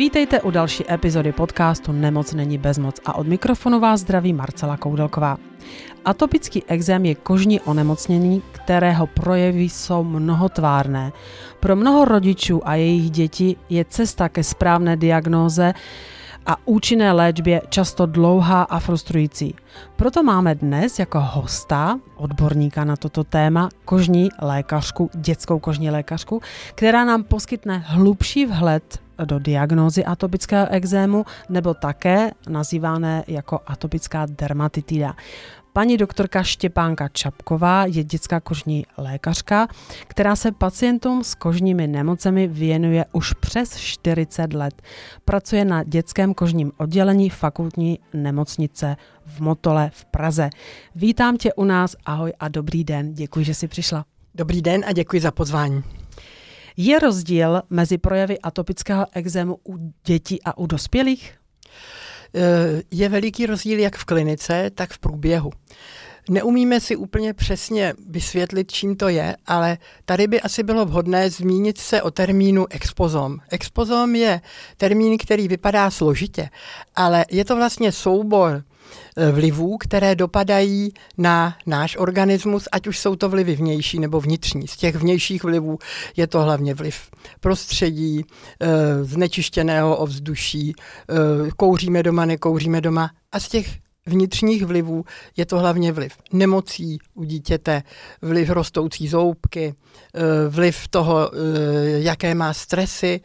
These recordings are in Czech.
Vítejte u další epizody podcastu Nemoc není bezmoc a od mikrofonu vás zdraví Marcela Koudelková. Atopický exém je kožní onemocnění, kterého projevy jsou mnohotvárné. Pro mnoho rodičů a jejich dětí je cesta ke správné diagnóze a účinné léčbě často dlouhá a frustrující. Proto máme dnes jako hosta, odborníka na toto téma, kožní lékařku, dětskou kožní lékařku, která nám poskytne hlubší vhled do diagnózy atopického exému nebo také nazývané jako atopická dermatitida. Paní doktorka Štěpánka Čapková je dětská kožní lékařka, která se pacientům s kožními nemocemi věnuje už přes 40 let. Pracuje na dětském kožním oddělení fakultní nemocnice v Motole v Praze. Vítám tě u nás, ahoj a dobrý den, děkuji, že jsi přišla. Dobrý den a děkuji za pozvání. Je rozdíl mezi projevy atopického exému u dětí a u dospělých? Eh, je veliký rozdíl jak v klinice, tak v průběhu. Neumíme si úplně přesně vysvětlit, čím to je, ale tady by asi bylo vhodné zmínit se o termínu expozom. Expozom je termín, který vypadá složitě, ale je to vlastně soubor vlivů, které dopadají na náš organismus, ať už jsou to vlivy vnější nebo vnitřní. Z těch vnějších vlivů je to hlavně vliv prostředí, eh, znečištěného ovzduší, eh, kouříme doma, nekouříme doma. A z těch vnitřních vlivů je to hlavně vliv nemocí u dítěte, vliv rostoucí zoubky, eh, vliv toho, eh, jaké má stresy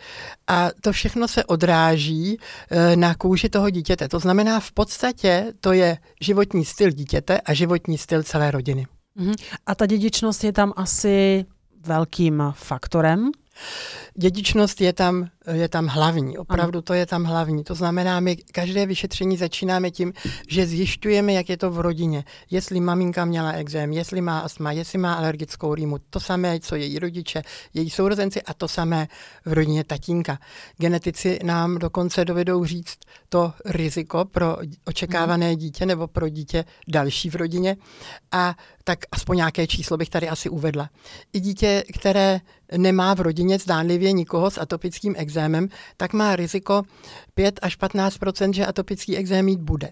a to všechno se odráží eh, na kůži toho dítěte. To znamená, v podstatě to je životní styl dítěte a životní styl celé rodiny. Mhm. A ta dědičnost je tam asi velkým faktorem? Dědičnost je tam, je tam hlavní, opravdu to je tam hlavní. To znamená, my každé vyšetření začínáme tím, že zjišťujeme, jak je to v rodině. Jestli maminka měla exém, jestli má astma, jestli má alergickou rýmu, to samé, co její rodiče, její sourozenci a to samé v rodině tatínka. Genetici nám dokonce dovedou říct to riziko pro očekávané hmm. dítě nebo pro dítě další v rodině a tak aspoň nějaké číslo bych tady asi uvedla. I dítě, které nemá v rodině zdánlivě nikoho s atopickým exémem, tak má riziko 5 až 15% že atopický exém mít bude.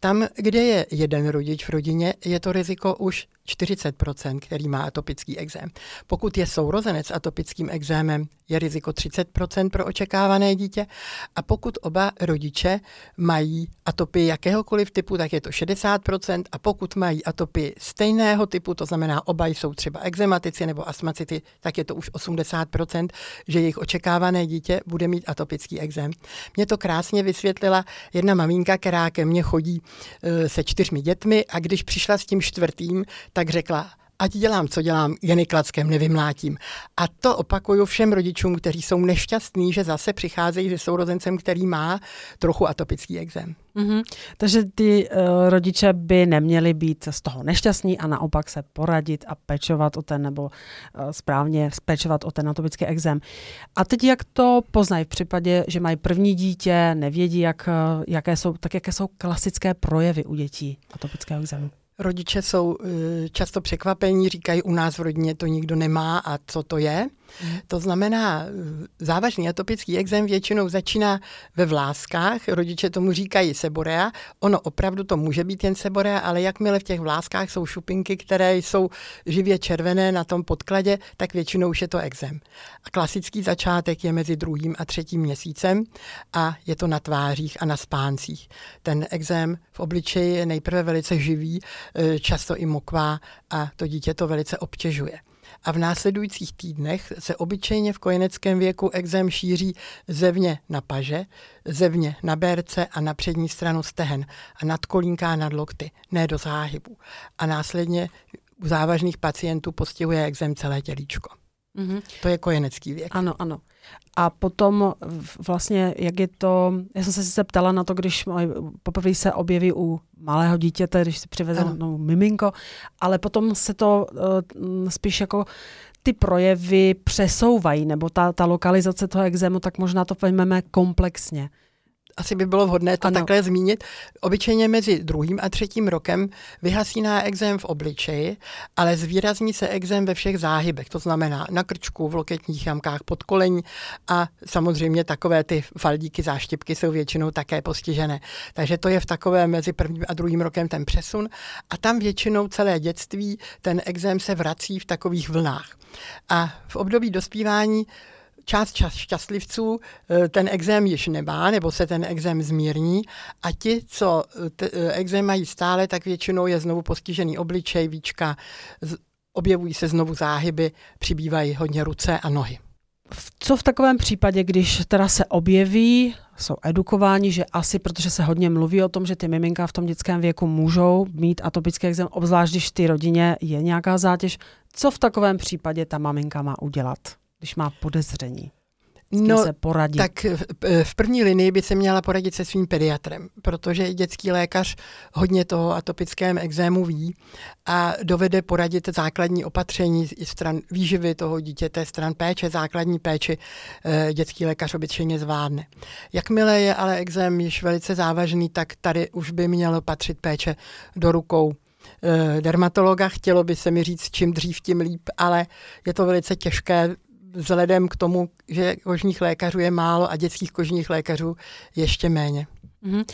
Tam, kde je jeden rodič v rodině, je to riziko už 40%, který má atopický exém. Pokud je sourozenec atopickým exémem, je riziko 30% pro očekávané dítě a pokud oba rodiče mají atopii jakéhokoliv typu, tak je to 60% a pokud mají atopii stejného typu, to znamená oba jsou třeba exematici nebo astmacity, tak je to už 80%, že jejich očekávané dítě bude mít atopický exém. Mě to krásně vysvětlila jedna maminka, která ke mně chodí e, se čtyřmi dětmi a když přišla s tím čtvrtým, tak řekla, ať dělám, co dělám, Jeny Klackem nevymlátím. A to opakuju všem rodičům, kteří jsou nešťastní, že zase přicházejí se sourozencem, který má trochu atopický exém. Mm-hmm. Takže ty uh, rodiče by neměli být z toho nešťastní a naopak se poradit a pečovat o ten, nebo uh, správně pečovat o ten atopický exém. A teď jak to poznají v případě, že mají první dítě, nevědí, jak, uh, jaké jsou, tak jaké jsou klasické projevy u dětí atopického exému? Rodiče jsou eh, často překvapení, říkají, u nás v rodině to nikdo nemá a co to je. To znamená, závažný atopický exém většinou začíná ve vláskách, rodiče tomu říkají seborea, ono opravdu to může být jen seborea, ale jakmile v těch vláskách jsou šupinky, které jsou živě červené na tom podkladě, tak většinou už je to exém. A klasický začátek je mezi druhým a třetím měsícem a je to na tvářích a na spáncích. Ten exém v obličeji je nejprve velice živý, e, často i mokvá a to dítě to velice obtěžuje a v následujících týdnech se obyčejně v kojeneckém věku exém šíří zevně na paže, zevně na berce a na přední stranu stehen a nad kolínka a nad lokty, ne do záhybu. A následně u závažných pacientů postihuje exém celé tělíčko. Mm-hmm. To je kojenecký věk. Ano, ano. A potom vlastně, jak je to, já jsem se sice ptala na to, když poprvé se objeví u malého dítěte, když si přiveze no, miminko, ale potom se to uh, spíš jako ty projevy přesouvají, nebo ta, ta lokalizace toho exému, tak možná to pojmeme komplexně. Asi by bylo vhodné to ano. takhle zmínit. Obyčejně mezi druhým a třetím rokem vyhasíná exém v obličeji, ale zvýrazní se exém ve všech záhybech, to znamená na krčku, v loketních jamkách, pod kolení a samozřejmě takové ty faldíky, záštěpky jsou většinou také postižené. Takže to je v takové mezi prvním a druhým rokem ten přesun a tam většinou celé dětství ten exém se vrací v takových vlnách. A v období dospívání část čas šťastlivců eh, ten exém již nemá, nebo se ten exém zmírní a ti, co eh, eh, exém mají stále, tak většinou je znovu postižený obličej, víčka, objevují se znovu záhyby, přibývají hodně ruce a nohy. Co v takovém případě, když teda se objeví, jsou edukováni, že asi, protože se hodně mluví o tom, že ty miminka v tom dětském věku můžou mít atopický exém, obzvlášť když v té rodině je nějaká zátěž, co v takovém případě ta maminka má udělat? Když má podezření? no, se poradit? Tak v první linii by se měla poradit se svým pediatrem, protože dětský lékař hodně toho atopickém exému ví a dovede poradit základní opatření i stran výživy toho dítěte, stran péče, základní péči eh, dětský lékař obyčejně zvládne. Jakmile je ale exém již velice závažný, tak tady už by mělo patřit péče do rukou eh, dermatologa. Chtělo by se mi říct, čím dřív, tím líp, ale je to velice těžké vzhledem k tomu, že kožních lékařů je málo a dětských kožních lékařů ještě méně. Mm-hmm.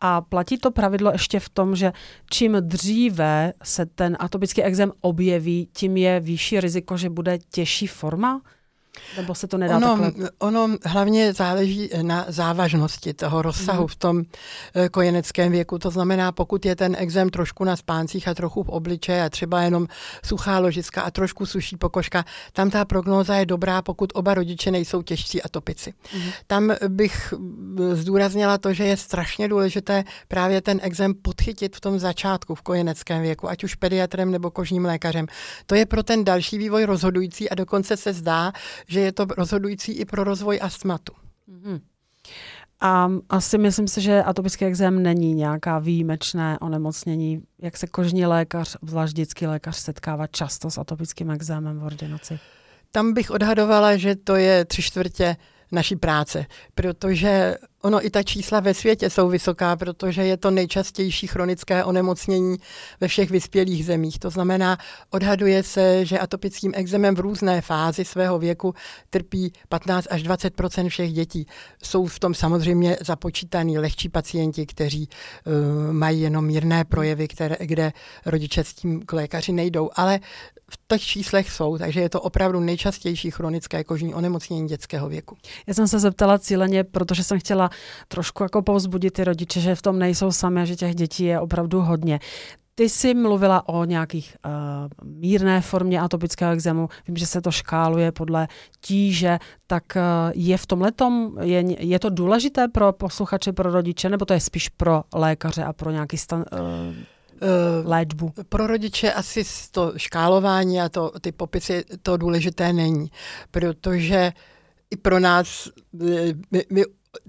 A platí to pravidlo ještě v tom, že čím dříve se ten atopický exém objeví, tím je vyšší riziko, že bude těžší forma? Nebo se to nedá ono, takhle? ono hlavně záleží na závažnosti toho rozsahu mm. v tom eh, kojeneckém věku. To znamená, pokud je ten exém trošku na spáncích a trochu v obličeji a třeba jenom suchá ložiska a trošku suší pokožka, tam ta prognóza je dobrá, pokud oba rodiče nejsou těžcí atopici. Mm. Tam bych eh, zdůraznila to, že je strašně důležité právě ten exém podchytit v tom začátku v kojeneckém věku, ať už pediatrem nebo kožním lékařem. To je pro ten další vývoj rozhodující a dokonce se zdá, že je to rozhodující i pro rozvoj astmatu. Mm-hmm. A asi myslím si, že atopický exém není nějaká výjimečné onemocnění. Jak se kožní lékař, obzvlášť dětský lékař, setkává často s atopickým exémem v ordinaci? Tam bych odhadovala, že to je tři čtvrtě naší práce, protože ono i ta čísla ve světě jsou vysoká, protože je to nejčastější chronické onemocnění ve všech vyspělých zemích. To znamená, odhaduje se, že atopickým exemem v různé fázi svého věku trpí 15 až 20 všech dětí. Jsou v tom samozřejmě započítaní lehčí pacienti, kteří uh, mají jenom mírné projevy, které, kde rodiče s tím k lékaři nejdou, ale v těch číslech jsou, takže je to opravdu nejčastější chronické kožní onemocnění dětského věku. Já jsem se zeptala cíleně, protože jsem chtěla trošku jako povzbudit ty rodiče, že v tom nejsou sami, že těch dětí je opravdu hodně. Ty jsi mluvila o nějakých uh, mírné formě atopického exému. Vím, že se to škáluje podle tíže. Tak uh, je v tom letom, je, je to důležité pro posluchače, pro rodiče, nebo to je spíš pro lékaře a pro nějaký stan, uh, léčbu? Pro rodiče asi to škálování a to, ty popisy to důležité není, protože i pro nás, my, my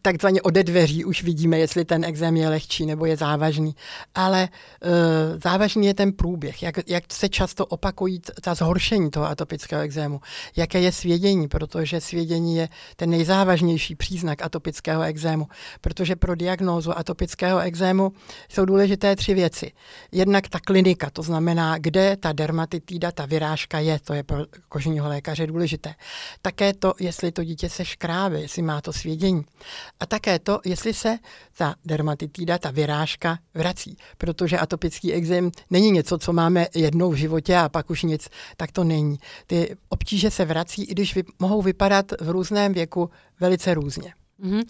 takzvaně ode dveří už vidíme, jestli ten exém je lehčí nebo je závažný. Ale uh, závažný je ten průběh, jak, jak se často opakují ta zhoršení toho atopického exému, jaké je svědění, protože svědění je ten nejzávažnější příznak atopického exému, protože pro diagnózu atopického exému jsou důležité tři věci. Jednak ta klinika, to znamená, kde ta dermatitída, ta vyrážka je, to je pro kožního lékaře důležité. Také to, jestli to dítě se škrábe, jestli má to svědění. A také to, jestli se ta dermatitída, ta vyrážka vrací, protože atopický exém není něco, co máme jednou v životě a pak už nic, tak to není. Ty obtíže se vrací, i když vy, mohou vypadat v různém věku velice různě. Mm-hmm.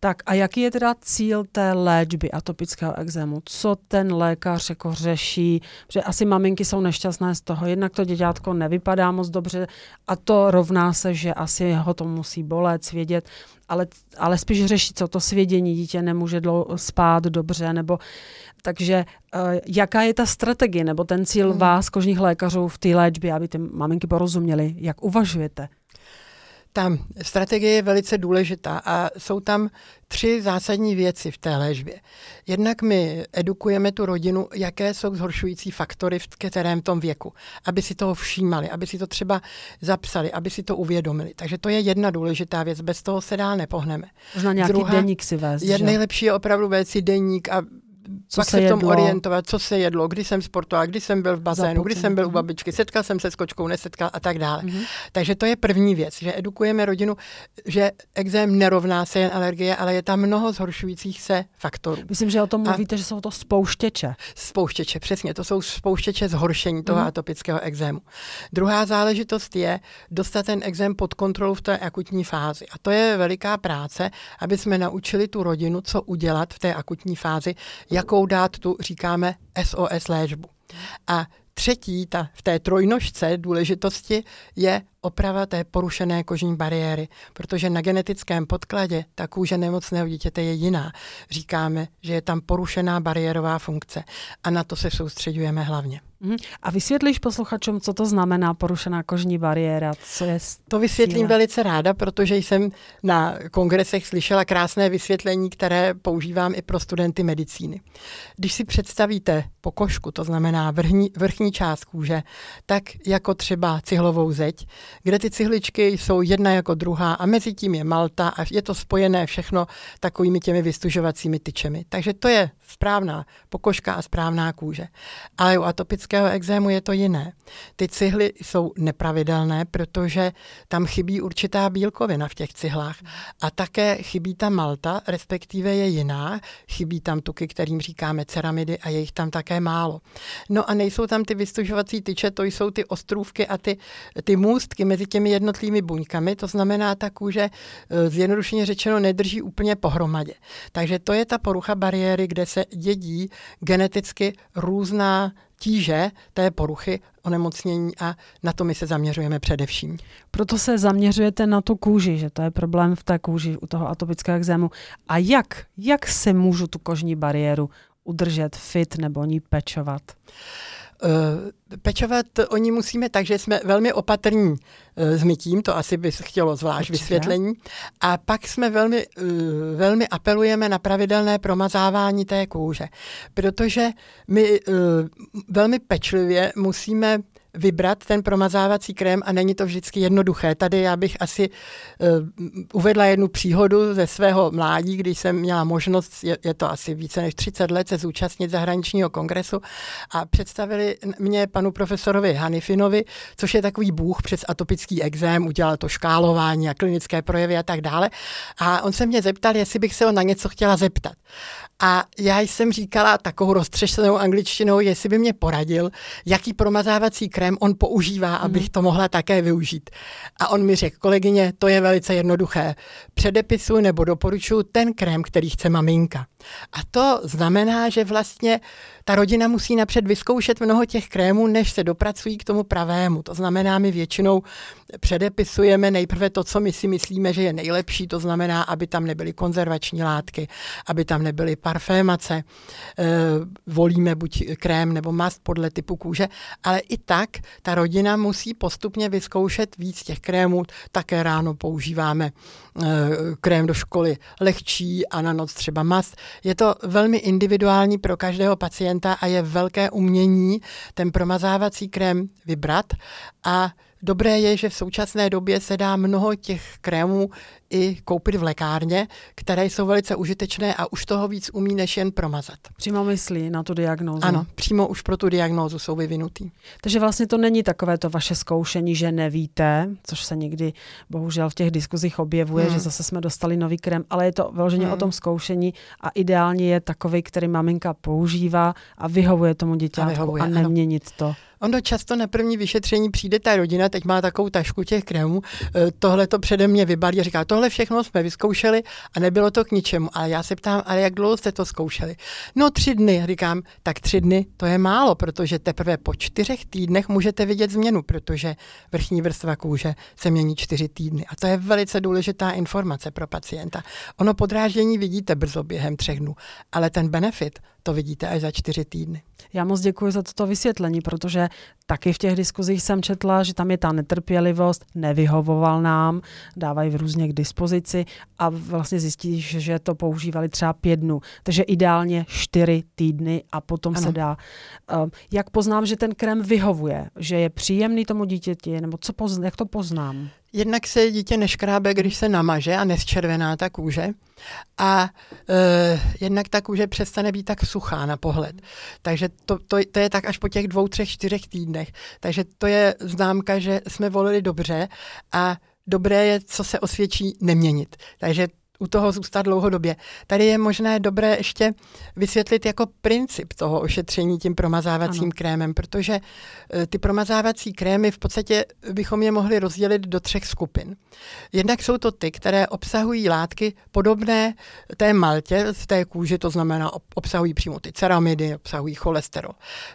Tak a jaký je teda cíl té léčby atopického exému? Co ten lékař jako řeší? Že asi maminky jsou nešťastné z toho, jednak to děťátko nevypadá moc dobře a to rovná se, že asi ho to musí bolet, svědět, ale, ale spíš řeší, co to svědění, dítě nemůže dlouho spát dobře, nebo takže uh, jaká je ta strategie nebo ten cíl hmm. vás, kožních lékařů v té léčbě, aby ty maminky porozuměly, jak uvažujete? Ta strategie je velice důležitá a jsou tam tři zásadní věci v té léčbě. Jednak my edukujeme tu rodinu, jaké jsou zhoršující faktory v kterém tom věku, aby si toho všímali, aby si to třeba zapsali, aby si to uvědomili. Takže to je jedna důležitá věc, bez toho se dál nepohneme. Možná nějaký Druhá, deník si vést. Je, nejlepší je opravdu vést si deník a co pak se, se v tom jedlo. orientovat, co se jedlo, kdy jsem sportoval, kdy jsem byl v bazénu, kdy jsem byl u mhm. babičky, setkal jsem se s kočkou, nesetkal a tak dále. Mm-hmm. Takže to je první věc, že edukujeme rodinu, že exém nerovná se jen alergie, ale je tam mnoho zhoršujících se faktorů. Myslím, že o tom mluvíte, a že jsou to spouštěče. Spouštěče, přesně, to jsou spouštěče zhoršení toho mm-hmm. atopického exému. Druhá záležitost je dostat ten exém pod kontrolu v té akutní fázi. A to je veliká práce, aby jsme naučili tu rodinu, co udělat v té akutní fázi, jakou dát tu, říkáme, SOS léčbu. A třetí, ta, v té trojnožce důležitosti, je oprava té porušené kožní bariéry, protože na genetickém podkladě ta kůže nemocného dítěte je jiná. Říkáme, že je tam porušená bariérová funkce a na to se soustředujeme hlavně. Mhm. A vysvětlíš posluchačům, co to znamená porušená kožní bariéra? Co je to vysvětlím cíle? velice ráda, protože jsem na kongresech slyšela krásné vysvětlení, které používám i pro studenty medicíny. Když si představíte pokožku, to znamená vrchní, vrchní část kůže, tak jako třeba cihlovou zeď, kde ty cihličky jsou jedna jako druhá a mezi tím je malta a je to spojené všechno takovými těmi vystužovacími tyčemi. Takže to je správná pokožka a správná kůže. Ale u atopického exému je to jiné. Ty cihly jsou nepravidelné, protože tam chybí určitá bílkovina v těch cihlách. A také chybí ta malta, respektive je jiná. Chybí tam tuky, kterým říkáme ceramidy a je jich tam také málo. No a nejsou tam ty vystužovací tyče, to jsou ty ostrůvky a ty, ty můstky mezi těmi jednotlivými buňkami. To znamená, ta kůže eh, zjednodušeně řečeno nedrží úplně pohromadě. Takže to je ta porucha bariéry, kde se se dědí geneticky různá tíže té poruchy onemocnění a na to my se zaměřujeme především. Proto se zaměřujete na tu kůži, že to je problém v té kůži u toho atopického exému. A jak, jak se můžu tu kožní bariéru udržet fit nebo ní pečovat? Uh, pečovat o ní musíme tak, že jsme velmi opatrní uh, s mytím, to asi by chtělo zvlášť Určitě. vysvětlení. A pak jsme velmi, uh, velmi apelujeme na pravidelné promazávání té kůže, protože my velmi pečlivě musíme vybrat ten promazávací krém a není to vždycky jednoduché. Tady já bych asi uh, uvedla jednu příhodu ze svého mládí, když jsem měla možnost, je, je to asi více než 30 let, se zúčastnit zahraničního kongresu a představili mě panu profesorovi Hanifinovi, což je takový bůh přes atopický exém, udělal to škálování a klinické projevy a tak dále. A on se mě zeptal, jestli bych se ho na něco chtěla zeptat. A já jsem říkala takovou roztřešenou angličtinou, jestli by mě poradil, jaký promazávací krém on používá, abych to mohla také využít. A on mi řekl, kolegyně, to je velice jednoduché. Předepisuji nebo doporučuji ten krém, který chce maminka. A to znamená, že vlastně ta rodina musí napřed vyzkoušet mnoho těch krémů, než se dopracují k tomu pravému. To znamená, my většinou předepisujeme nejprve to, co my si myslíme, že je nejlepší, to znamená, aby tam nebyly konzervační látky, aby tam nebyly parfémace. E, volíme buď krém nebo mast podle typu kůže, ale i tak ta rodina musí postupně vyzkoušet víc těch krémů. Také ráno používáme e, krém do školy lehčí a na noc třeba mast. Je to velmi individuální pro každého pacienta a je velké umění ten promazávací krém vybrat a Dobré je, že v současné době se dá mnoho těch krémů i koupit v lékárně, které jsou velice užitečné a už toho víc umí, než jen promazat. Přímo myslí na tu diagnózu. Ano, přímo už pro tu diagnózu jsou vyvinutý. Takže vlastně to není takové to vaše zkoušení, že nevíte, což se někdy bohužel v těch diskuzích objevuje, hmm. že zase jsme dostali nový krém, ale je to vyloženě hmm. o tom zkoušení a ideálně je takový, který maminka používá a vyhovuje tomu děťátku a, vyhovuje, a neměnit ano. to. Ono často na první vyšetření přijde ta rodina, teď má takovou tašku těch krémů, eh, tohle to přede mě vybalí a říká, tohle všechno jsme vyzkoušeli a nebylo to k ničemu. Ale já se ptám, ale jak dlouho jste to zkoušeli? No tři dny. Říkám, tak tři dny to je málo, protože teprve po čtyřech týdnech můžete vidět změnu, protože vrchní vrstva kůže se mění čtyři týdny. A to je velice důležitá informace pro pacienta. Ono podráždění vidíte brzo během třech dnů, ale ten benefit to vidíte až za čtyři týdny. Já moc děkuji za toto vysvětlení, protože taky v těch diskuzích jsem četla, že tam je ta netrpělivost, nevyhovoval nám, dávají v různě k dispozici a vlastně zjistíš, že to používali třeba pět dnů. Takže ideálně čtyři týdny a potom ano. se dá. Uh, jak poznám, že ten krém vyhovuje, že je příjemný tomu dítěti, nebo co pozn- jak to poznám? Jednak se dítě neškrábe, když se namaže a neschčervená ta kůže. A e, jednak ta kůže přestane být tak suchá na pohled. Takže to, to, to je tak až po těch dvou, třech, čtyřech týdnech. Takže to je známka, že jsme volili dobře a dobré je, co se osvědčí, neměnit. Takže u toho zůstat dlouhodobě. Tady je možné dobré ještě vysvětlit jako princip toho ošetření tím promazávacím ano. krémem, protože e, ty promazávací krémy v podstatě bychom je mohli rozdělit do třech skupin. Jednak jsou to ty, které obsahují látky podobné té maltě v té kůži, to znamená obsahují přímo ty ceramidy, obsahují cholesterol.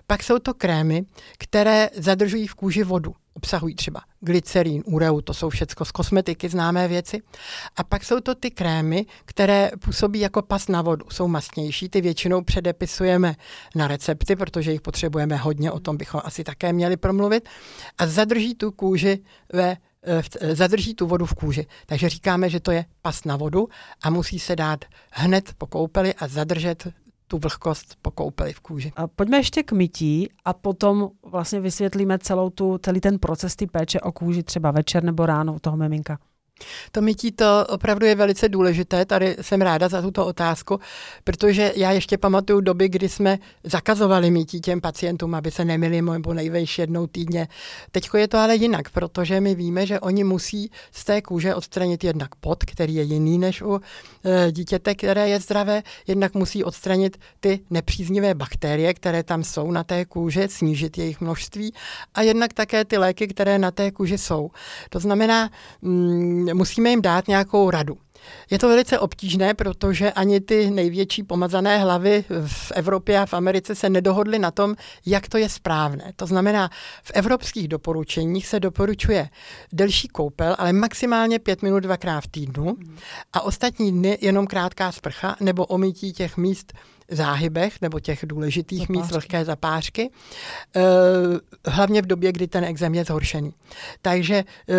Pak jsou to krémy, které zadržují v kůži vodu obsahují třeba glycerín, ureu, to jsou všechno z kosmetiky známé věci. A pak jsou to ty krémy, které působí jako pas na vodu. Jsou mastnější, ty většinou předepisujeme na recepty, protože jich potřebujeme hodně, o tom bychom asi také měli promluvit. A zadrží tu kůži ve eh, zadrží tu vodu v kůži. Takže říkáme, že to je pas na vodu a musí se dát hned po koupeli a zadržet tu vlhkost po koupeli v kůži. A pojďme ještě k mytí a potom vlastně vysvětlíme celou tu, celý ten proces ty péče o kůži třeba večer nebo ráno u toho miminka. To mytí to opravdu je velice důležité, tady jsem ráda za tuto otázku, protože já ještě pamatuju doby, kdy jsme zakazovali mytí těm pacientům, aby se nemili nebo nejvejš jednou týdně. Teď je to ale jinak, protože my víme, že oni musí z té kůže odstranit jednak pot, který je jiný než u e, dítěte, které je zdravé, jednak musí odstranit ty nepříznivé bakterie, které tam jsou na té kůži, snížit jejich množství a jednak také ty léky, které na té kůži jsou. To znamená, mm, musíme jim dát nějakou radu. Je to velice obtížné, protože ani ty největší pomazané hlavy v Evropě a v Americe se nedohodly na tom, jak to je správné. To znamená, v evropských doporučeních se doporučuje delší koupel, ale maximálně pět minut dvakrát v týdnu a ostatní dny jenom krátká sprcha nebo omytí těch míst, záhybech nebo těch důležitých zapářky. míst, vlhké zapářky, eh, hlavně v době, kdy ten exém je zhoršený. Takže eh,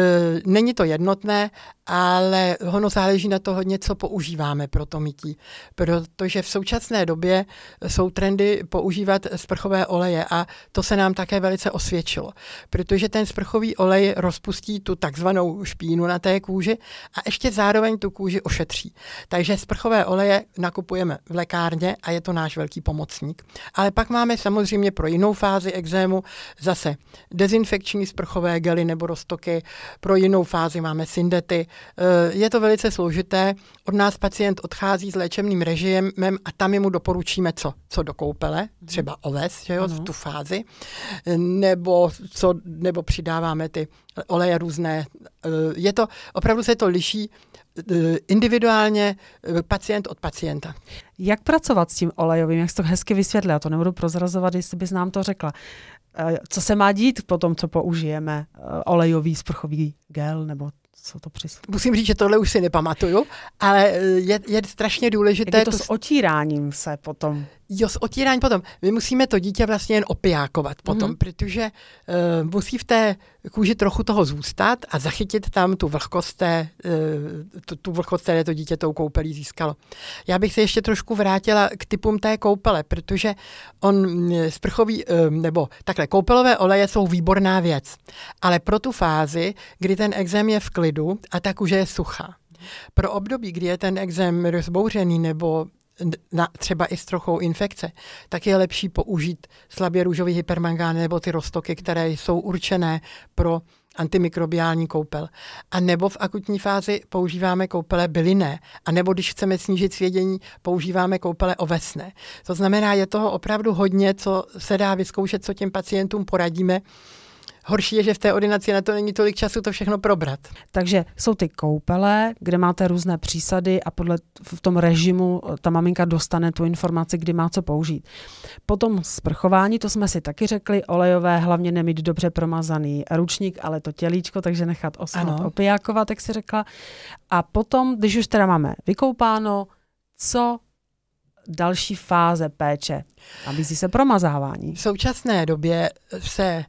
není to jednotné, ale ono záleží na to hodně, co používáme pro to mytí. Protože v současné době jsou trendy používat sprchové oleje a to se nám také velice osvědčilo. Protože ten sprchový olej rozpustí tu takzvanou špínu na té kůži a ještě zároveň tu kůži ošetří. Takže sprchové oleje nakupujeme v lékárně a je to náš velký pomocník. Ale pak máme samozřejmě pro jinou fázi exému zase dezinfekční sprchové gely nebo roztoky, pro jinou fázi máme syndety. Eh, je to velice složité. Od nás pacient odchází s léčebným režimem a tam mu doporučíme co? Co do koupele, mhm. třeba oves, že jo, v tu fázi, nebo, co, nebo přidáváme ty oleje různé. Eh, je to, opravdu se to liší Eh, individuálně pacient od pacienta. Jak pracovat s tím olejovým? Jak jsi to hezky vysvětlila? Já to nebudu prozrazovat, jestli bys nám to řekla. Co se má dít po tom, co použijeme olejový sprchový gel nebo co to přis... Musím říct, že tohle už si nepamatuju, ale je, je strašně důležité. Jak je to, to s otíráním se potom? Jo, s otíráním potom. My musíme to dítě vlastně jen opiákovat potom, mm-hmm. protože uh, musí v té kůži trochu toho zůstat a zachytit tam tu vlhkost, té, uh, tu, tu vlhkost, které to dítě tou koupelí získalo. Já bych se ještě trošku vrátila k typům té koupele, protože on sprchový, uh, nebo takhle, koupelové oleje jsou výborná věc, ale pro tu fázi, kdy ten exém je v klidu a ta kůže je suchá. Pro období, kdy je ten exém rozbouřený nebo na, třeba i s trochou infekce, tak je lepší použít slabě růžový hypermangán nebo ty roztoky, které jsou určené pro antimikrobiální koupel. A nebo v akutní fázi používáme koupele bylinné. A nebo když chceme snížit svědění, používáme koupele ovesné. To znamená, je toho opravdu hodně, co se dá vyzkoušet, co těm pacientům poradíme. Horší je, že v té ordinaci na to není tolik času to všechno probrat. Takže jsou ty koupele, kde máte různé přísady a podle v tom režimu eh, ta maminka dostane tu informaci, kdy má co použít. Potom sprchování, to jsme si taky řekli, olejové, hlavně nemít dobře promazaný ručník, ale to tělíčko, takže nechat osmat, opijákovat, jak si řekla. A potom, když už teda máme vykoupáno, co další fáze péče? Nabízí se promazávání. V současné době se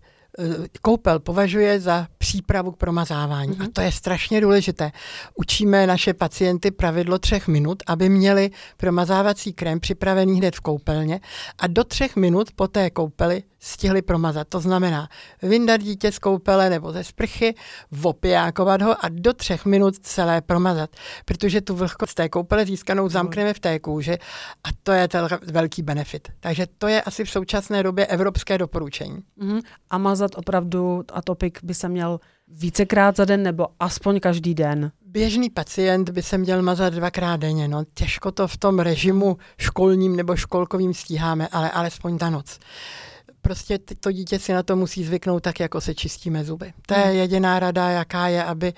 koupel považuje za přípravu k promazávání. Mm-hmm. A to je strašně důležité. Učíme naše pacienty pravidlo třech minut, aby měli promazávací krém připravený hned v koupelně a do třech minut po té koupeli stihli promazat. To znamená vyndat dítě z koupele nebo ze sprchy, vopijákovat ho a do třech minut celé promazat. Protože tu vlhkost té koupele získanou zamkneme v té kůži a to je ten velký benefit. Takže to je asi v současné době evropské doporučení. Mm-hmm. A mazat opravdu atopik by se měl vícekrát za den nebo aspoň každý den? Běžný pacient by se měl mazat dvakrát denně. No, těžko to v tom režimu školním nebo školkovým stíháme, ale alespoň ta noc prostě to dítě si na to musí zvyknout tak, jako se čistíme zuby. To je hmm. jediná rada, jaká je, aby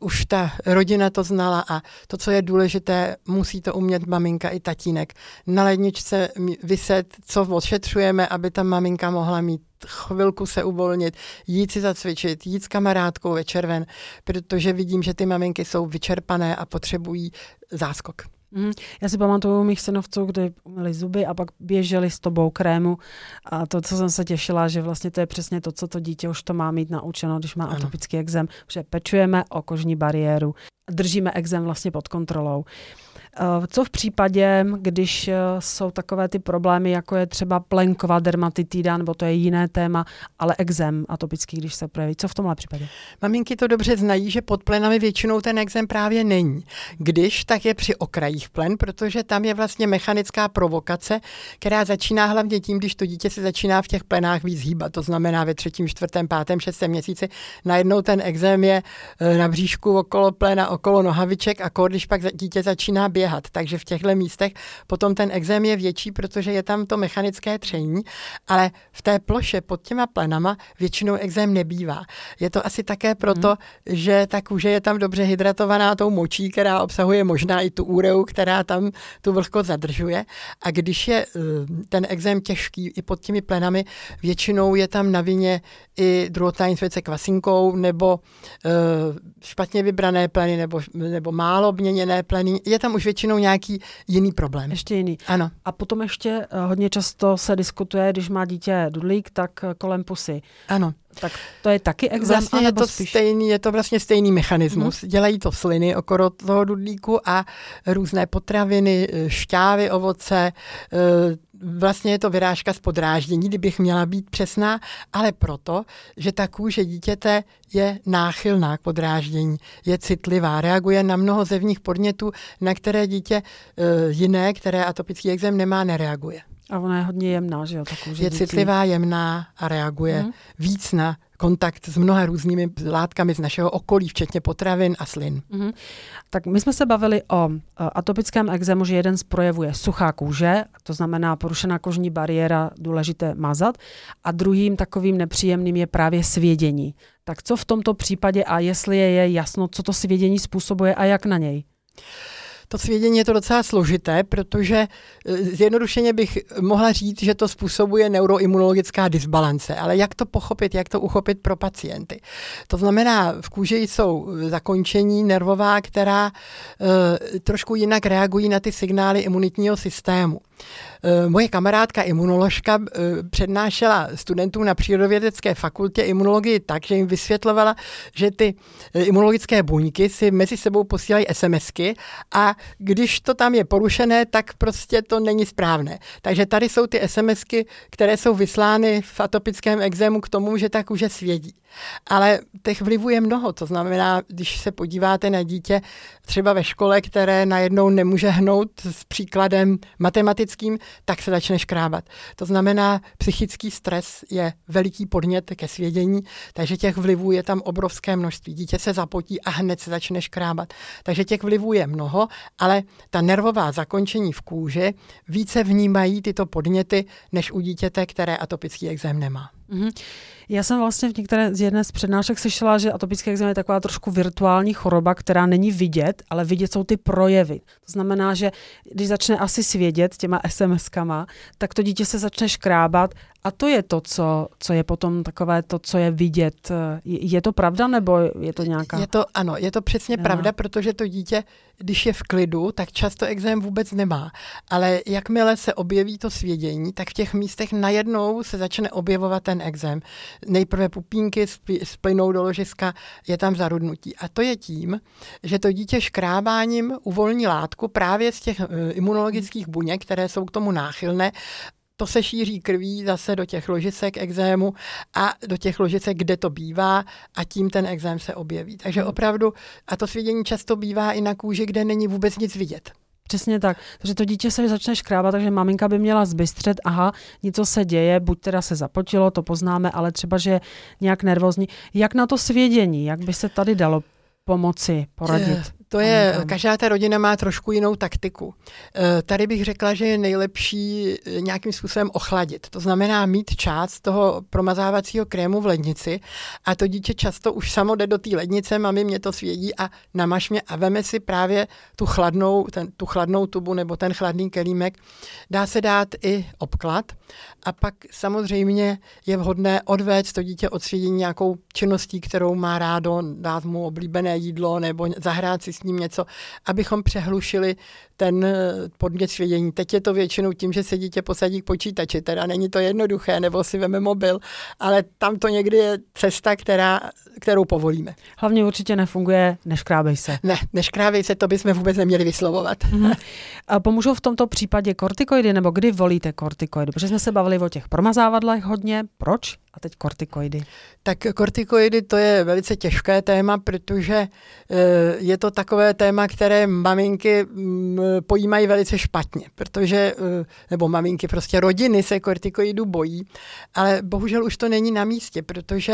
už ta rodina to znala a to, co je důležité, musí to umět maminka i tatínek. Na ledničce vyset, co odšetřujeme, aby ta maminka mohla mít chvilku se uvolnit, jít si zacvičit, jít s kamarádkou večer ven, protože vidím, že ty maminky jsou vyčerpané a potřebují záskok. Mm, já si pamatuju mých synovců, kdy měli zuby a pak běželi s tobou krému a to, co jsem se těšila, že vlastně to je přesně to, co to dítě už to má mít naučeno, když má ano. atopický exém, že pečujeme o kožní bariéru, držíme exém vlastně pod kontrolou. Eh, co v případě, když eh, jsou takové ty problémy, jako je třeba plenková dermatitida, nebo to je jiné téma, ale exém atopický, když se projeví. Co v tomhle případě? Maminky to dobře znají, že pod plenami většinou ten exém právě není. Když, tak je při okrajích plen, protože tam je vlastně mechanická provokace, která začíná hlavně tím, když to dítě se začíná v těch plenách víc hýbat. To znamená ve třetím, čtvrtém, pátém, šestém měsíci. Najednou ten exém je eh, na bříšku okolo plena, okolo nohaviček a když pak dítě začíná běhat běhat. Takže v těchto místech potom ten exém je větší, protože je tam to mechanické tření, ale v té ploše pod těma plenama většinou exém nebývá. Je to asi také proto, hmm. že ta kůže je tam dobře hydratovaná tou močí, která obsahuje možná i tu úreu, která tam tu vlhkost zadržuje. A když je eh, ten exém těžký i pod těmi plenami, většinou je tam na vině i druhotná infekce kvasinkou nebo uh, špatně vybrané pleny nebo, nebo málo měněné pleny. Je tam už většinou nějaký jiný problém. Ještě jiný. Ano. A potom ještě uh, hodně často se diskutuje, když má dítě dudlík, tak uh, kolem pusy. Ano. Tak to je taky exém, vlastně je to spíš? stejný, je to vlastně stejný mechanismus. Hmm. Dělají to sliny okolo toho dudlíku a různé potraviny, šťávy, ovoce, vlastně je to vyrážka z podráždění, kdybych měla být přesná, ale proto, že ta kůže dítěte je náchylná k podráždění, je citlivá, reaguje na mnoho zevních podnětů, na které dítě e, jiné, které atopický exém nemá, nereaguje. A ona je hodně jemná, že jo? Ta kůže je citlivá, jemná a reaguje hmm. víc na kontakt s mnoha různými látkami z našeho okolí, včetně potravin a slin. Mm-hmm. Tak my jsme se bavili o atopickém exému, že jeden z projevů je suchá kůže, to znamená porušená kožní bariéra, důležité mazat, a druhým takovým nepříjemným je právě svědění. Tak co v tomto případě a jestli je, je jasno, co to svědění způsobuje a jak na něj? To svědění je to docela složité, protože e, zjednodušeně bych mohla říct, že to způsobuje neuroimunologická disbalance. Ale jak to pochopit, jak to uchopit pro pacienty? To znamená, v kůži jsou zakončení nervová, která uh, trošku jinak reagují na ty signály imunitního systému. Eh, moje kamarádka imunoložka eh, přednášela studentům na přírodovědecké fakultě imunologii tak, že jim vysvětlovala, že ty eh, imunologické buňky si mezi sebou posílají SMSky a když to tam je porušené, tak prostě to není správné. Takže tady jsou ty SMSky, které jsou vyslány v atopickém exému k tomu, že tak už svědí. Ale těch vlivů je mnoho, to znamená, když se podíváte na dítě třeba ve škole, které najednou nemůže hnout s příkladem matematickým, tak se začne škrábat. To znamená, psychický stres je veliký podnět ke svědění, takže těch vlivů je tam obrovské množství. Dítě se zapotí a hned se začne škrábat. Takže těch vlivů je mnoho, ale ta nervová zakončení v kůži více vnímají tyto podněty, než u dítěte, které atopický exém nemá. Mm-hmm. Já jsem vlastně v některé z jedné z přednášek slyšela, že atopický exém je taková trošku virtuální choroba, která není vidět, ale vidět jsou ty projevy. To znamená, že když začne asi svědět těma SMS-kama, tak to dítě se začne škrábat A to je to, co, co je potom takové to, co je vidět. Je, to pravda, nebo je to nějaká... Je to, ano, je to přesně no. pravda, protože to dítě, když je v klidu, tak často exém vůbec nemá. Ale jakmile se objeví to svědění, tak v těch místech najednou se začne objevovat ten exém. Nejprve pupínky splynou do ložiska, je tam zarudnutí. A to je tím, že to dítě škrábáním uvolní látku právě z těch eh, imunologických buněk, které jsou k tomu náchylné to se šíří krví zase do těch ložisek exému a do těch ložisek, kde to bývá a tím ten exém se objeví. Takže hmm. opravdu, a to svědění často bývá i na kůži, kde není vůbec nic vidět. Přesně tak. Takže to dítě se začne škrábat, takže maminka by měla zbystřet, aha, něco se děje, buď teda se zapotilo, to poznáme, ale třeba, že je nějak nervózní. Jak na to svědění, jak by se tady dalo pomoci, poradit? To je, každá ta rodina má trošku jinou taktiku. Eh, tady bych řekla, že je nejlepší eh, nějakým způsobem ochladit. To znamená mít část toho promazávacího krému v lednici a to dítě často už samo jde do té lednice, mami mě to svědí a namaž mě a veme si právě tu chladnou, ten, tu chladnou tubu nebo ten chladný kelímek. Dá se dát i obklad a pak samozřejmě je vhodné odvést to dítě od svědění nějakou činností, kterou má rádo, dát mu oblíbené jídlo nebo zahrát si s ním něco, abychom přehlušili ten eh, podmět svědění. Teď je to většinou tím, že se dítě posadí k počítači, teda není to jednoduché, nebo si veme mobil, ale tam to někdy je cesta, která, kterou povolíme. Hlavně určitě nefunguje neškrábej se. Ne, neškrábej se, to bychom vůbec neměli vyslovovat. Mm-hmm. A pomůžou v tomto případě kortikoidy, nebo kdy volíte kortikoidy? Protože jsme se bavili o těch promazávadlech hodně. Proč? A teď kortikoidy. Tak kortikoidy to je velice těžké téma, protože eh, je to takové téma, které maminky mm, pojímají velice špatně, protože, eh, nebo maminky, prostě rodiny se kortikoidů bojí, ale bohužel už to není na místě, protože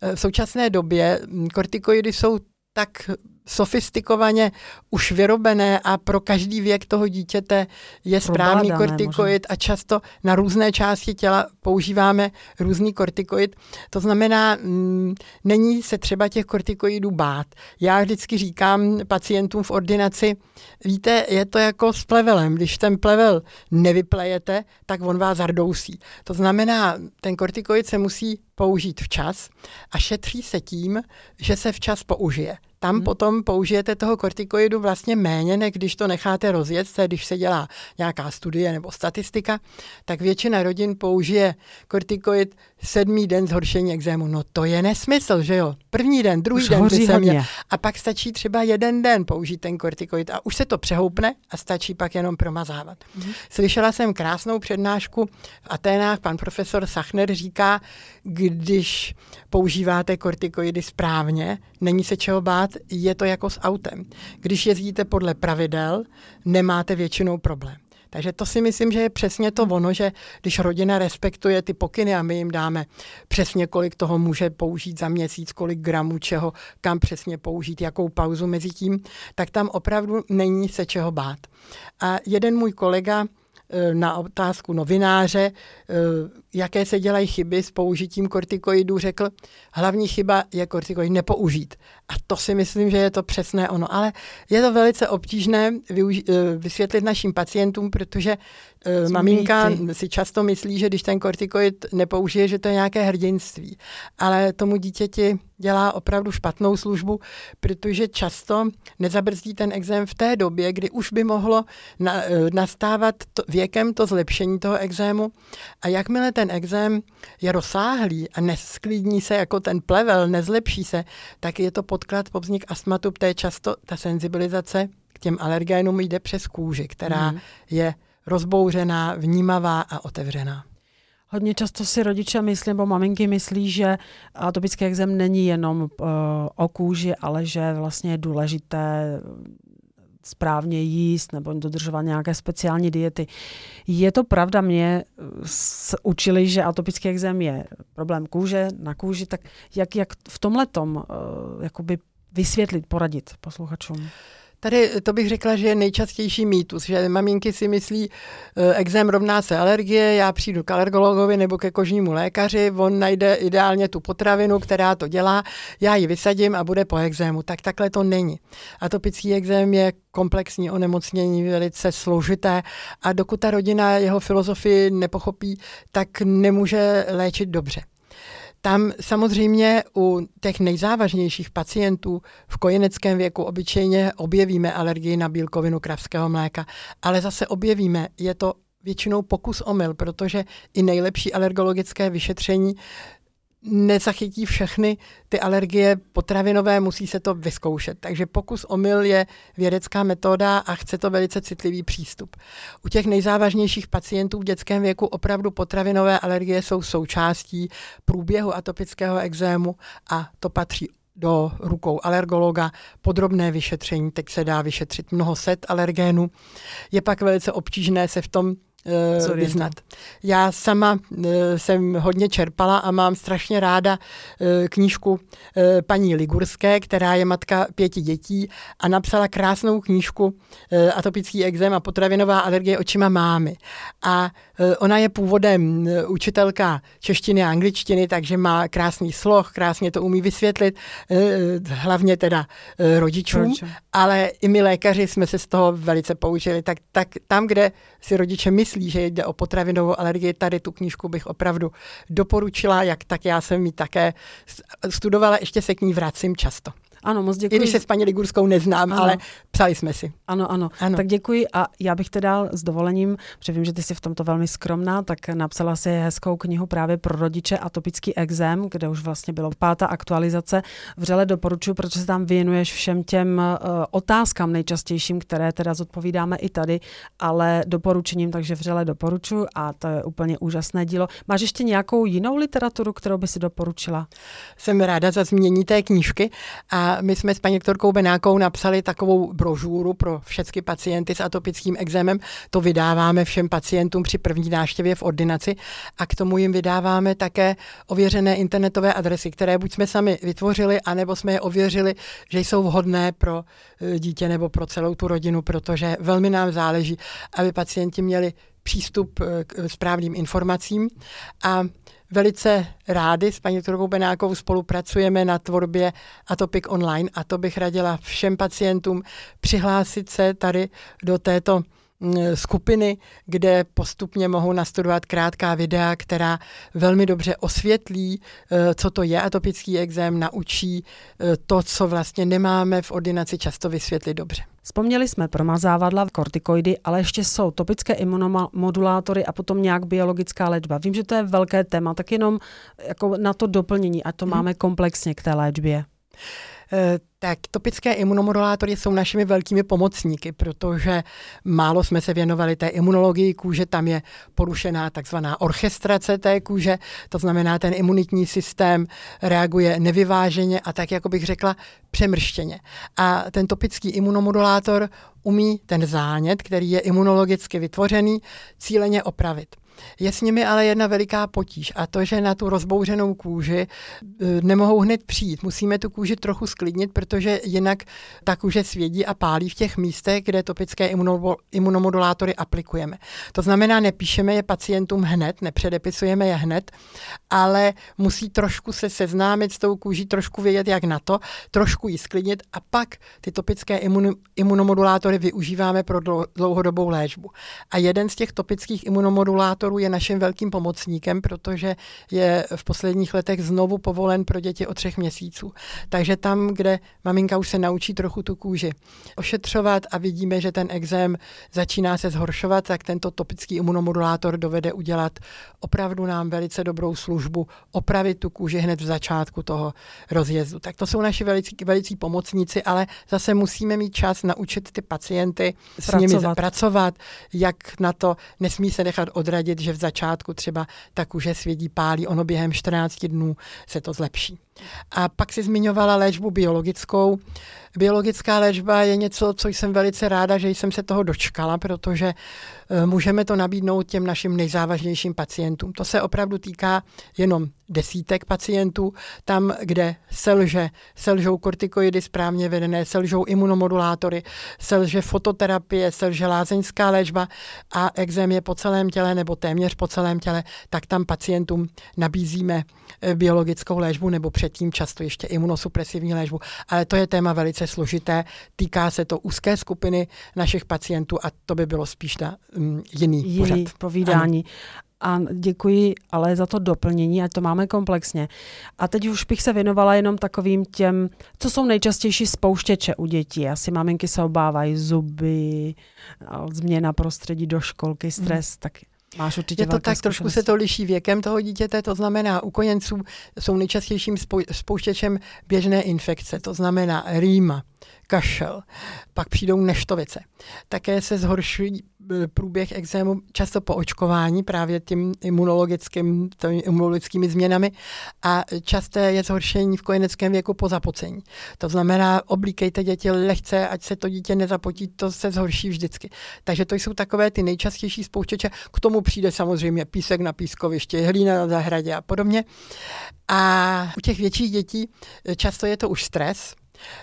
eh, v současné době mm, kortikoidy jsou tak sofistikovaně už vyrobené a pro každý věk toho dítěte je správný Probádané, kortikoid možná. a často na různé části těla používáme různý kortikoid. To znamená, m, mm, není se třeba těch kortikoidů bát. Já vždycky říkám pacientům v ordinaci, víte, je to jako s plevelem. Když ten plevel nevyplejete, tak on vás zardousí. To znamená, ten kortikoid se musí použít včas a šetří se tím, že se včas použije tam hmm. potom použijete toho kortikoidu vlastně méně, než když to necháte rozjet, když se dělá nějaká studie nebo statistika, tak většina rodin použije kortikoid sedmý den zhoršení exému. No to je nesmysl, že jo? První den, druhý už den by se měl. A pak stačí třeba jeden den použít ten kortikoid a už se to přehoupne a stačí pak jenom promazávat. Mm-hmm. Slyšela jsem krásnou přednášku v Aténách, pan profesor Sachner říká, když používáte kortikoidy správně, není se čeho bát, je to jako s autem. Když jezdíte podle pravidel, nemáte většinou problém. Takže to si myslím, že je přesně to ono, že když rodina respektuje ty pokyny a my jim dáme přesně, kolik toho může použít za měsíc, kolik gramů čeho, kam přesně použít, jakou pauzu mezi tím, tak tam opravdu není se čeho bát. A jeden můj kolega eh, na otázku novináře, eh, jaké se dělají chyby s použitím kortikoidů, řekl, hlavní chyba je kortikoid nepoužít. A to si myslím, že je to přesné ono. Ale je to velice obtížné využi- eh, vysvětlit našim pacientům, protože uh, maminka si často myslí, že když ten kortikoid nepoužije, že to je nějaké hrdinství. Ale tomu dítěti dělá opravdu špatnou službu, protože často nezabrzdí ten exém v té době, kdy už by mohlo na, uh, nastávat to, věkem to zlepšení toho exému. A jakmile ten exém je rozsáhlý a nesklidní se jako ten plevel, nezlepší se, tak je to podklad po vznik astmatu, protože často ta senzibilizace k těm alergénům jde přes kůži, která mm. je rozbouřená, vnímavá a otevřená. Hodně často si rodiče myslí, nebo maminky myslí, že atopický exém není jenom uh, o kůži, ale že vlastně je důležité správně jíst nebo dodržovat nějaké speciální diety. Je to pravda, mě učili, že atopický exém je problém kůže, na kůži, tak jak, jak v tomhle tom uh, jakoby vysvětlit, poradit posluchačům? Tady to bych řekla, že je nejčastější mýtus, že maminky si myslí, e, exém rovná se alergie, já přijdu k alergologovi nebo ke kožnímu lékaři, on najde ideálně tu potravinu, která to dělá, já ji vysadím a bude po exému. Tak takhle to není. Atopický exém je komplexní onemocnění, velice složité a dokud ta rodina jeho filozofii nepochopí, tak nemůže léčit dobře. Tam samozřejmě u těch nejzávažnějších pacientů v kojeneckém věku obyčejně objevíme alergii na bílkovinu kravského mléka, ale zase objevíme, je to většinou pokus omyl, protože i nejlepší alergologické vyšetření nezachytí všechny ty alergie potravinové, musí se to vyzkoušet. Takže pokus omyl je vědecká metoda a chce to velice citlivý přístup. U těch nejzávažnějších pacientů v dětském věku opravdu potravinové alergie jsou součástí průběhu atopického exému a to patří do rukou alergologa podrobné vyšetření. Teď se dá vyšetřit mnoho set alergénů. Je pak velice obtížné se v tom vyznat. Já sama uh, jsem hodně čerpala a mám strašně ráda uh, knížku uh, paní Ligurské, která je matka pěti dětí a napsala krásnou knížku uh, Atopický exém a potravinová alergie očima mámy. A ona je původem uh, učitelka češtiny a angličtiny, takže má krásný sloh, krásně to umí vysvětlit, uh, hlavně teda rodičům, Proč? ale i my lékaři jsme se z toho velice poučili. Tak, tak tam, kde si rodiče myslí, myslí, že jde o potravinovou alergii, tady tu knížku bych opravdu doporučila, jak tak já jsem ji také studovala, ještě se k ní vracím často. Ano, moc děkuji. I když se s paní Ligurskou neznám, ano. ale psali jsme si. Ano, ano, ano. Tak děkuji a já bych teda s dovolením, protože vím, že ty jsi v tomto velmi skromná, tak napsala si hezkou knihu právě pro rodiče atopický exém, kde už vlastně bylo pátá aktualizace. Vřele doporučuji, protože se tam věnuješ všem těm uh, otázkám nejčastějším, které teda zodpovídáme i tady, ale doporučením, takže vřele doporučuji a to je úplně úžasné dílo. Máš ještě nějakou jinou literaturu, kterou by si doporučila? Jsem ráda za změní té knížky a my jsme s paní doktorkou Benákou napsali takovou brožuru pro všechny pacienty s atopickým exémem. To vydáváme všem pacientům při první návštěvě v ordinaci a k tomu jim vydáváme také ověřené internetové adresy, které buď jsme sami vytvořili, anebo jsme je ověřili, že jsou vhodné pro eh, dítě nebo pro celou tu rodinu, protože velmi nám záleží, aby pacienti měli přístup eh, k správným informacím a velice rádi s paní doktorkou Benákou spolupracujeme na tvorbě Atopic Online a to bych radila všem pacientům přihlásit se tady do této skupiny, kde postupně mohou nastudovat krátká videa, která velmi dobře osvětlí, eh, co to je atopický exém, naučí eh, to, co vlastně nemáme v ordinaci často vysvětlit dobře. Vzpomněli jsme promazávadla, kortikoidy, ale ještě jsou topické imunomodulátory a potom nějak biologická léčba. Vím, že to je velké téma, tak jenom jako na to doplnění, ať to hmm. máme komplexně k té léčbě. Eh, tak topické imunomodulátory jsou našimi velkými pomocníky, protože málo jsme se věnovali té imunologii kůže, tam je porušená takzvaná orchestrace té kůže, to znamená, ten imunitní systém reaguje nevyváženě a tak, jako bych řekla, přemrštěně. A ten topický imunomodulátor umí ten zánět, který je imunologicky vytvořený, cíleně opravit. Je s nimi ale jedna veliká potíž a to, že na tu rozbouřenou kůži e, nemohou hned přijít. Musíme tu kůži trochu sklidnit, protože jinak ta kůže svědí a pálí v těch místech, kde topické imunomodulátory aplikujeme. To znamená, nepíšeme je pacientům hned, nepředepisujeme je hned, ale musí trošku se seznámit s tou kůží, trošku vědět, jak na to, trošku ji sklidnit a pak ty topické imun, imunomodulátory využíváme pro dlouhodobou léčbu. A jeden z těch topických imunomodulátorů doktorů je naším velkým pomocníkem, protože je v posledních letech znovu povolen pro děti od třech měsíců. Takže tam, kde maminka už se naučí trochu tu kůži ošetřovat a vidíme, že ten exém začíná se zhoršovat, tak tento topický imunomodulátor dovede udělat opravdu nám velice dobrou službu, opravit tu kůži hned v začátku toho rozjezdu. Tak to jsou naši velicí, velicí pomocníci, ale zase musíme mít čas naučit ty pacienty pracovat. s nimi pracovat, jak na to nesmí se nechat odradit vidět, že v začátku třeba ta kůže svědí pálí, ono během 14 dnů se to zlepší. A pak si zmiňovala léčbu biologickou. Biologická léčba je něco, co jsem velice ráda, že jsem se toho dočkala, protože eh, můžeme to nabídnout těm našim nejzávažnějším pacientům. To se opravdu týká jenom desítek pacientů, tam, kde selže, selžou kortikoidy správně vedené, selžou imunomodulátory, selže fototerapie, selže lázeňská léčba a exém je po celém těle nebo téměř po celém těle, tak tam pacientům nabízíme eh, biologickou léčbu nebo předtím často ještě imunosupresivní léčbu. Ale to je téma velice složité, týká se to úzké skupiny našich pacientů a to by bylo spíš na um, jiný, jiný pořad. povídání. Ano. A děkuji ale za to doplnění, ať to máme komplexně. A teď už bych se věnovala jenom takovým těm, co jsou nejčastější spouštěče u dětí. Asi maminky se obávají zuby, změna prostředí do školky, stres, hmm. tak Máš určitě Je to tak, trošku se to liší věkem toho dítěte, to znamená, u kojenců jsou nejčastějším spouštěčem běžné infekce, to znamená rýma, kašel, pak přijdou neštovice. Také se zhoršují e, průběh exému často po očkování právě tím imunologickým, tím imunologickými změnami a časté je zhoršení v kojeneckém věku po zapocení. To znamená, oblíkejte děti lehce, ať se to dítě nezapotí, to se zhorší vždycky. Takže to jsou takové ty nejčastější spouštěče. K tomu přijde samozřejmě písek na pískovišti, hlína na zahradě a podobně. A u těch větších dětí e, často je to už stres,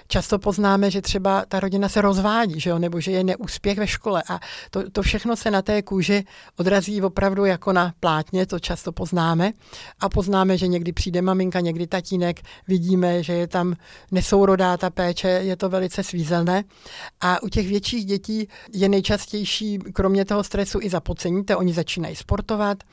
Často poznáme, že třeba ta rodina se rozvádí, že jo? nebo že je neúspěch ve škole. A to, to všechno se na té kůži odrazí opravdu jako na plátně, to často poznáme. A poznáme, že někdy přijde maminka, někdy tatínek, vidíme, že je tam nesourodá ta péče, je to velice svízelné. A u těch větších dětí je nejčastější, kromě toho stresu, i zapocení, to oni začínají sportovat,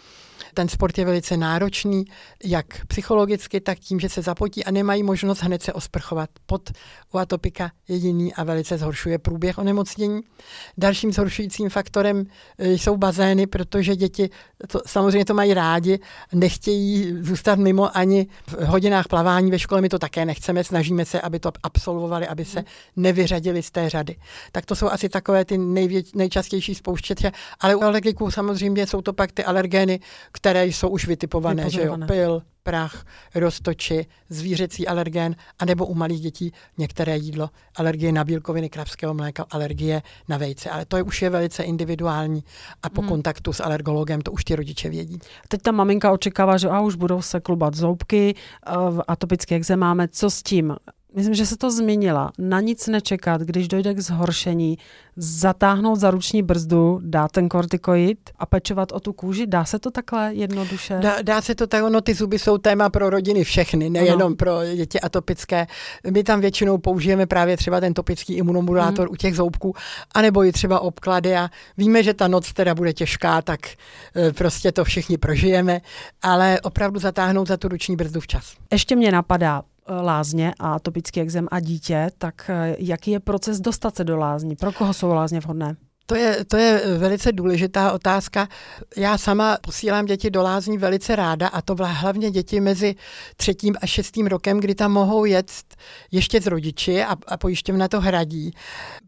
ten sport je velice náročný, jak psychologicky, tak tím, že se zapotí a nemají možnost hned se osprchovat. Pod u atopika jediný a velice zhoršuje průběh onemocnění. Dalším zhoršujícím faktorem e, jsou bazény, protože děti to, samozřejmě to mají rádi, nechtějí zůstat mimo ani v hodinách plavání ve škole, my to také nechceme, snažíme se, aby to absolvovali, aby se nevyřadili z té řady. Tak to jsou asi takové ty nejčastější spouštěče, ale u alergiků samozřejmě jsou to pak ty alergény, které jsou už vytipované, že jo, pil, prach, roztoči, zvířecí alergén, anebo u malých dětí některé jídlo, alergie na bílkoviny kravského mléka, alergie na vejce. Ale to je už je velice individuální a po hmm. kontaktu s alergologem to už ti rodiče vědí. Teď ta maminka očekává, že a už budou se klubat zoubky, v atopické exem máme, co s tím? Myslím, že se to změnila. Na nic nečekat, když dojde k zhoršení, zatáhnout za ruční brzdu, dát ten kortikoid a pečovat o tu kůži. Dá se to takhle jednoduše? Dá, dá se to tak, ono ty zuby jsou téma pro rodiny všechny, nejenom ano. pro děti atopické. My tam většinou použijeme právě třeba ten topický imunomodulátor hmm. u těch zoubků, anebo i třeba obklady a víme, že ta noc teda bude těžká, tak e, prostě to všichni prožijeme, ale opravdu zatáhnout za tu ruční brzdu včas. Ještě mě napadá, lázně a atopický exem a dítě, tak eh, jaký je proces dostat se do lázní? Pro koho jsou lázně vhodné? To je, to je velice důležitá otázka. Já sama posílám děti do lázní velice ráda a to hlavně děti mezi třetím a šestým rokem, kdy tam mohou jet ještě s rodiči a, a pojišťovna to hradí.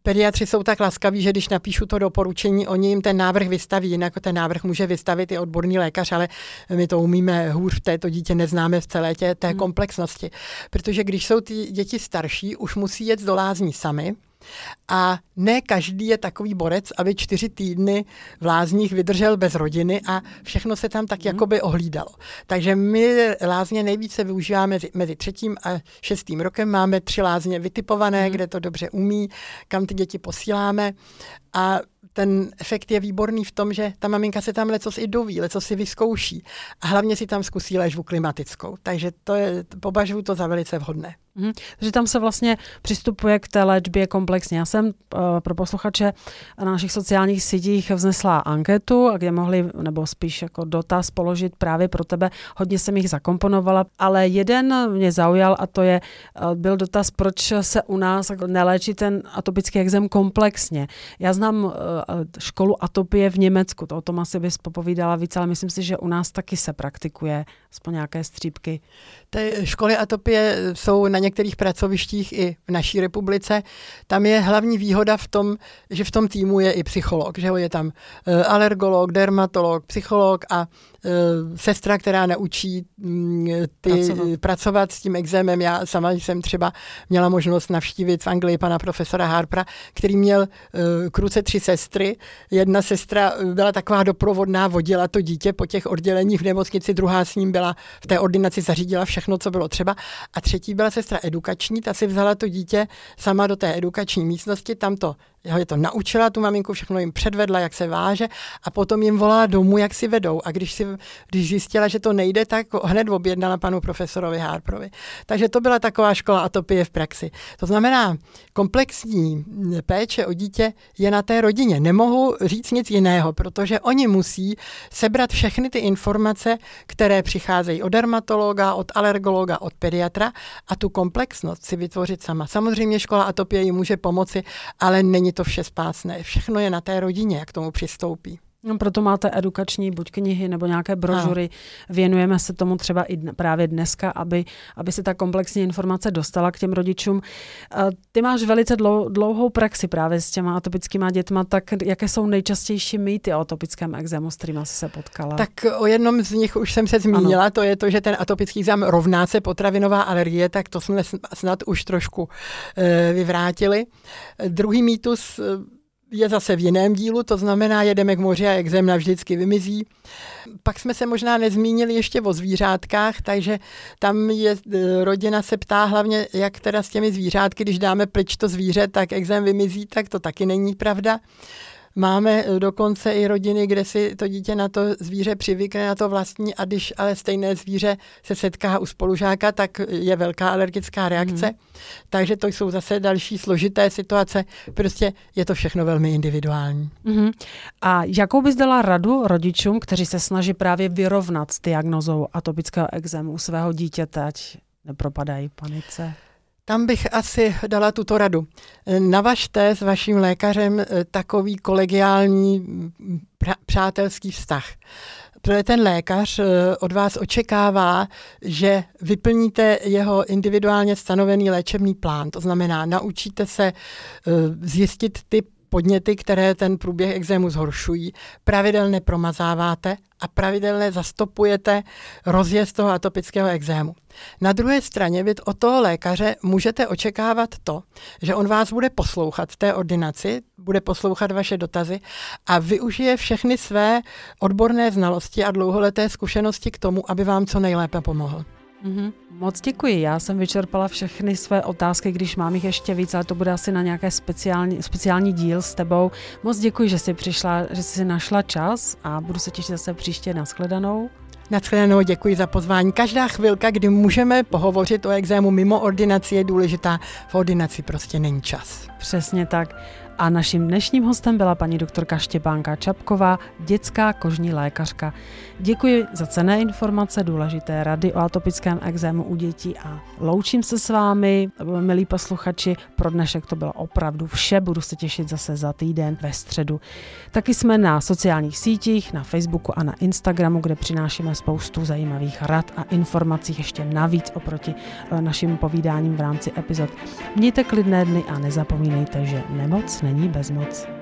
Pediatři jsou tak laskaví, že když napíšu to doporučení, oni jim ten návrh vystaví, jinak ten návrh může vystavit i odborný lékař, ale my to umíme hůř v této dítě, neznáme v celé tě, té hmm. komplexnosti. Protože když jsou ty děti starší, už musí jet do lázní sami, a ne každý je takový borec, aby čtyři týdny v lázních vydržel bez rodiny a všechno se tam tak mhm. jakoby ohlídalo. Takže my lázně nejvíce využíváme mezi, třetím a šestým rokem. Máme tři lázně vytipované, hmm. kde to dobře umí, kam ty děti posíláme a ten efekt je výborný v tom, že ta maminka se tam leco i doví, leco si vyzkouší a hlavně si tam zkusí léčbu klimatickou. Takže to je, považuji to za velice vhodné. Hmm. Takže tam se vlastně přistupuje k té léčbě komplexně. Já jsem uh, pro posluchače na našich sociálních sítích vznesla anketu, kde mohli, nebo spíš jako dotaz položit právě pro tebe. Hodně jsem jich zakomponovala, ale jeden mě zaujal a to je, uh, byl dotaz, proč se u nás neléčí ten atopický exém komplexně. Já znám uh, školu atopie v Německu, to o tom asi bys popovídala víc, ale myslím si, že u nás taky se praktikuje aspoň nějaké střípky. Ty školy atopie jsou na některých pracovištích i v naší republice. Tam je hlavní výhoda v tom, že v tom týmu je i psycholog, že je tam eh, alergolog, dermatolog, psycholog a sestra, která naučí mm, ty, pracovat. pracovat s tím exémem. Já sama jsem třeba měla možnost navštívit v Anglii pana profesora Harpra, který měl uh, kruce tři sestry. Jedna sestra byla taková doprovodná, vodila to dítě po těch odděleních v nemocnici, druhá s ním byla v té ordinaci, zařídila všechno, co bylo třeba. A třetí byla sestra edukační, ta si vzala to dítě sama do té edukační místnosti, tam to je to naučila, tu maminku všechno jim předvedla, jak se váže a potom jim volá domů, jak si vedou. A když, si, když zjistila, že to nejde, tak hned objednala panu profesorovi Harprovi. Takže to byla taková škola atopie v praxi. To znamená, komplexní péče o dítě je na té rodině. Nemohu říct nic jiného, protože oni musí sebrat všechny ty informace, které přicházejí od dermatologa, od alergologa, od pediatra a tu komplexnost si vytvořit sama. Samozřejmě škola atopie jim může pomoci, ale není to vše spásné. Všechno je na té rodině, jak tomu přistoupí. No, proto máte edukační buď knihy nebo nějaké brožury. No. Věnujeme se tomu třeba i dne, právě dneska, aby, aby se ta komplexní informace dostala k těm rodičům. Ty máš velice dlou, dlouhou praxi právě s těma atopickýma dětma, tak jaké jsou nejčastější mýty o atopickém exému, s kterými jsi se potkala? Tak o jednom z nich už jsem se zmínila, ano. to je to, že ten atopický exém rovná se potravinová alergie, tak to jsme snad už trošku e, vyvrátili. Druhý mýtus je zase v jiném dílu, to znamená, jedeme k moři a exém navždycky vymizí. Pak jsme se možná nezmínili ještě o zvířátkách, takže tam je, e, rodina se ptá hlavně, jak teda s těmi zvířátky, když dáme pryč to zvíře, tak exém vymizí, tak to taky není pravda. Máme eh, dokonce i rodiny, kde si to dítě na to zvíře přivykne, na to vlastní a když ale stejné zvíře se setká u spolužáka, tak je velká alergická reakce. Mm. Takže to jsou zase další složité situace. Prostě je to všechno velmi individuální. Mm. A jakou bys dala radu rodičům, kteří se snaží právě vyrovnat s diagnozou atopického exému u svého dítěte, ať nepropadají panice? Tam bych asi dala tuto radu. Navažte s vaším lékařem eh, takový kolegiální přátelský vztah. Protože ten lékař eh, od vás očekává, že vyplníte jeho individuálně stanovený léčebný plán. To znamená, naučíte se eh, zjistit ty podněty, které ten průběh exému zhoršují, pravidelně promazáváte a pravidelně zastopujete rozjezd toho atopického exému. Na druhé straně vy od toho lékaře můžete očekávat to, že on vás bude poslouchat v té ordinaci, bude poslouchat vaše dotazy a využije všechny své odborné znalosti a dlouholeté zkušenosti k tomu, aby vám co nejlépe pomohl. Mm-hmm. Moc děkuji. Já jsem vyčerpala všechny své otázky, když mám jich ještě víc, ale to bude asi na nějaké speciální, speciální díl s tebou. Moc děkuji, že jsi přišla, že jsi našla čas a budu se těšit zase příště na shledanou. Naschledanou, děkuji za pozvání. Každá chvilka, kdy můžeme pohovořit o exému mimo ordinaci, je důležitá. V ordinaci prostě není čas. Přesně tak. A naším dnešním hostem byla paní doktorka Štěpánka Čapková, dětská kožní lékařka. Děkuji za cené informace, důležité rady o atopickém exému u dětí a loučím se s vámi, milí posluchači. Pro dnešek to bylo opravdu vše, budu se těšit zase za týden ve středu. Taky jsme na sociálních sítích, na Facebooku a na Instagramu, kde přinášíme spoustu zajímavých rad a informací ještě navíc oproti eh, našim povídáním v rámci epizod. Mějte klidné dny a nezapomínejte, že nemoc není bezmoc.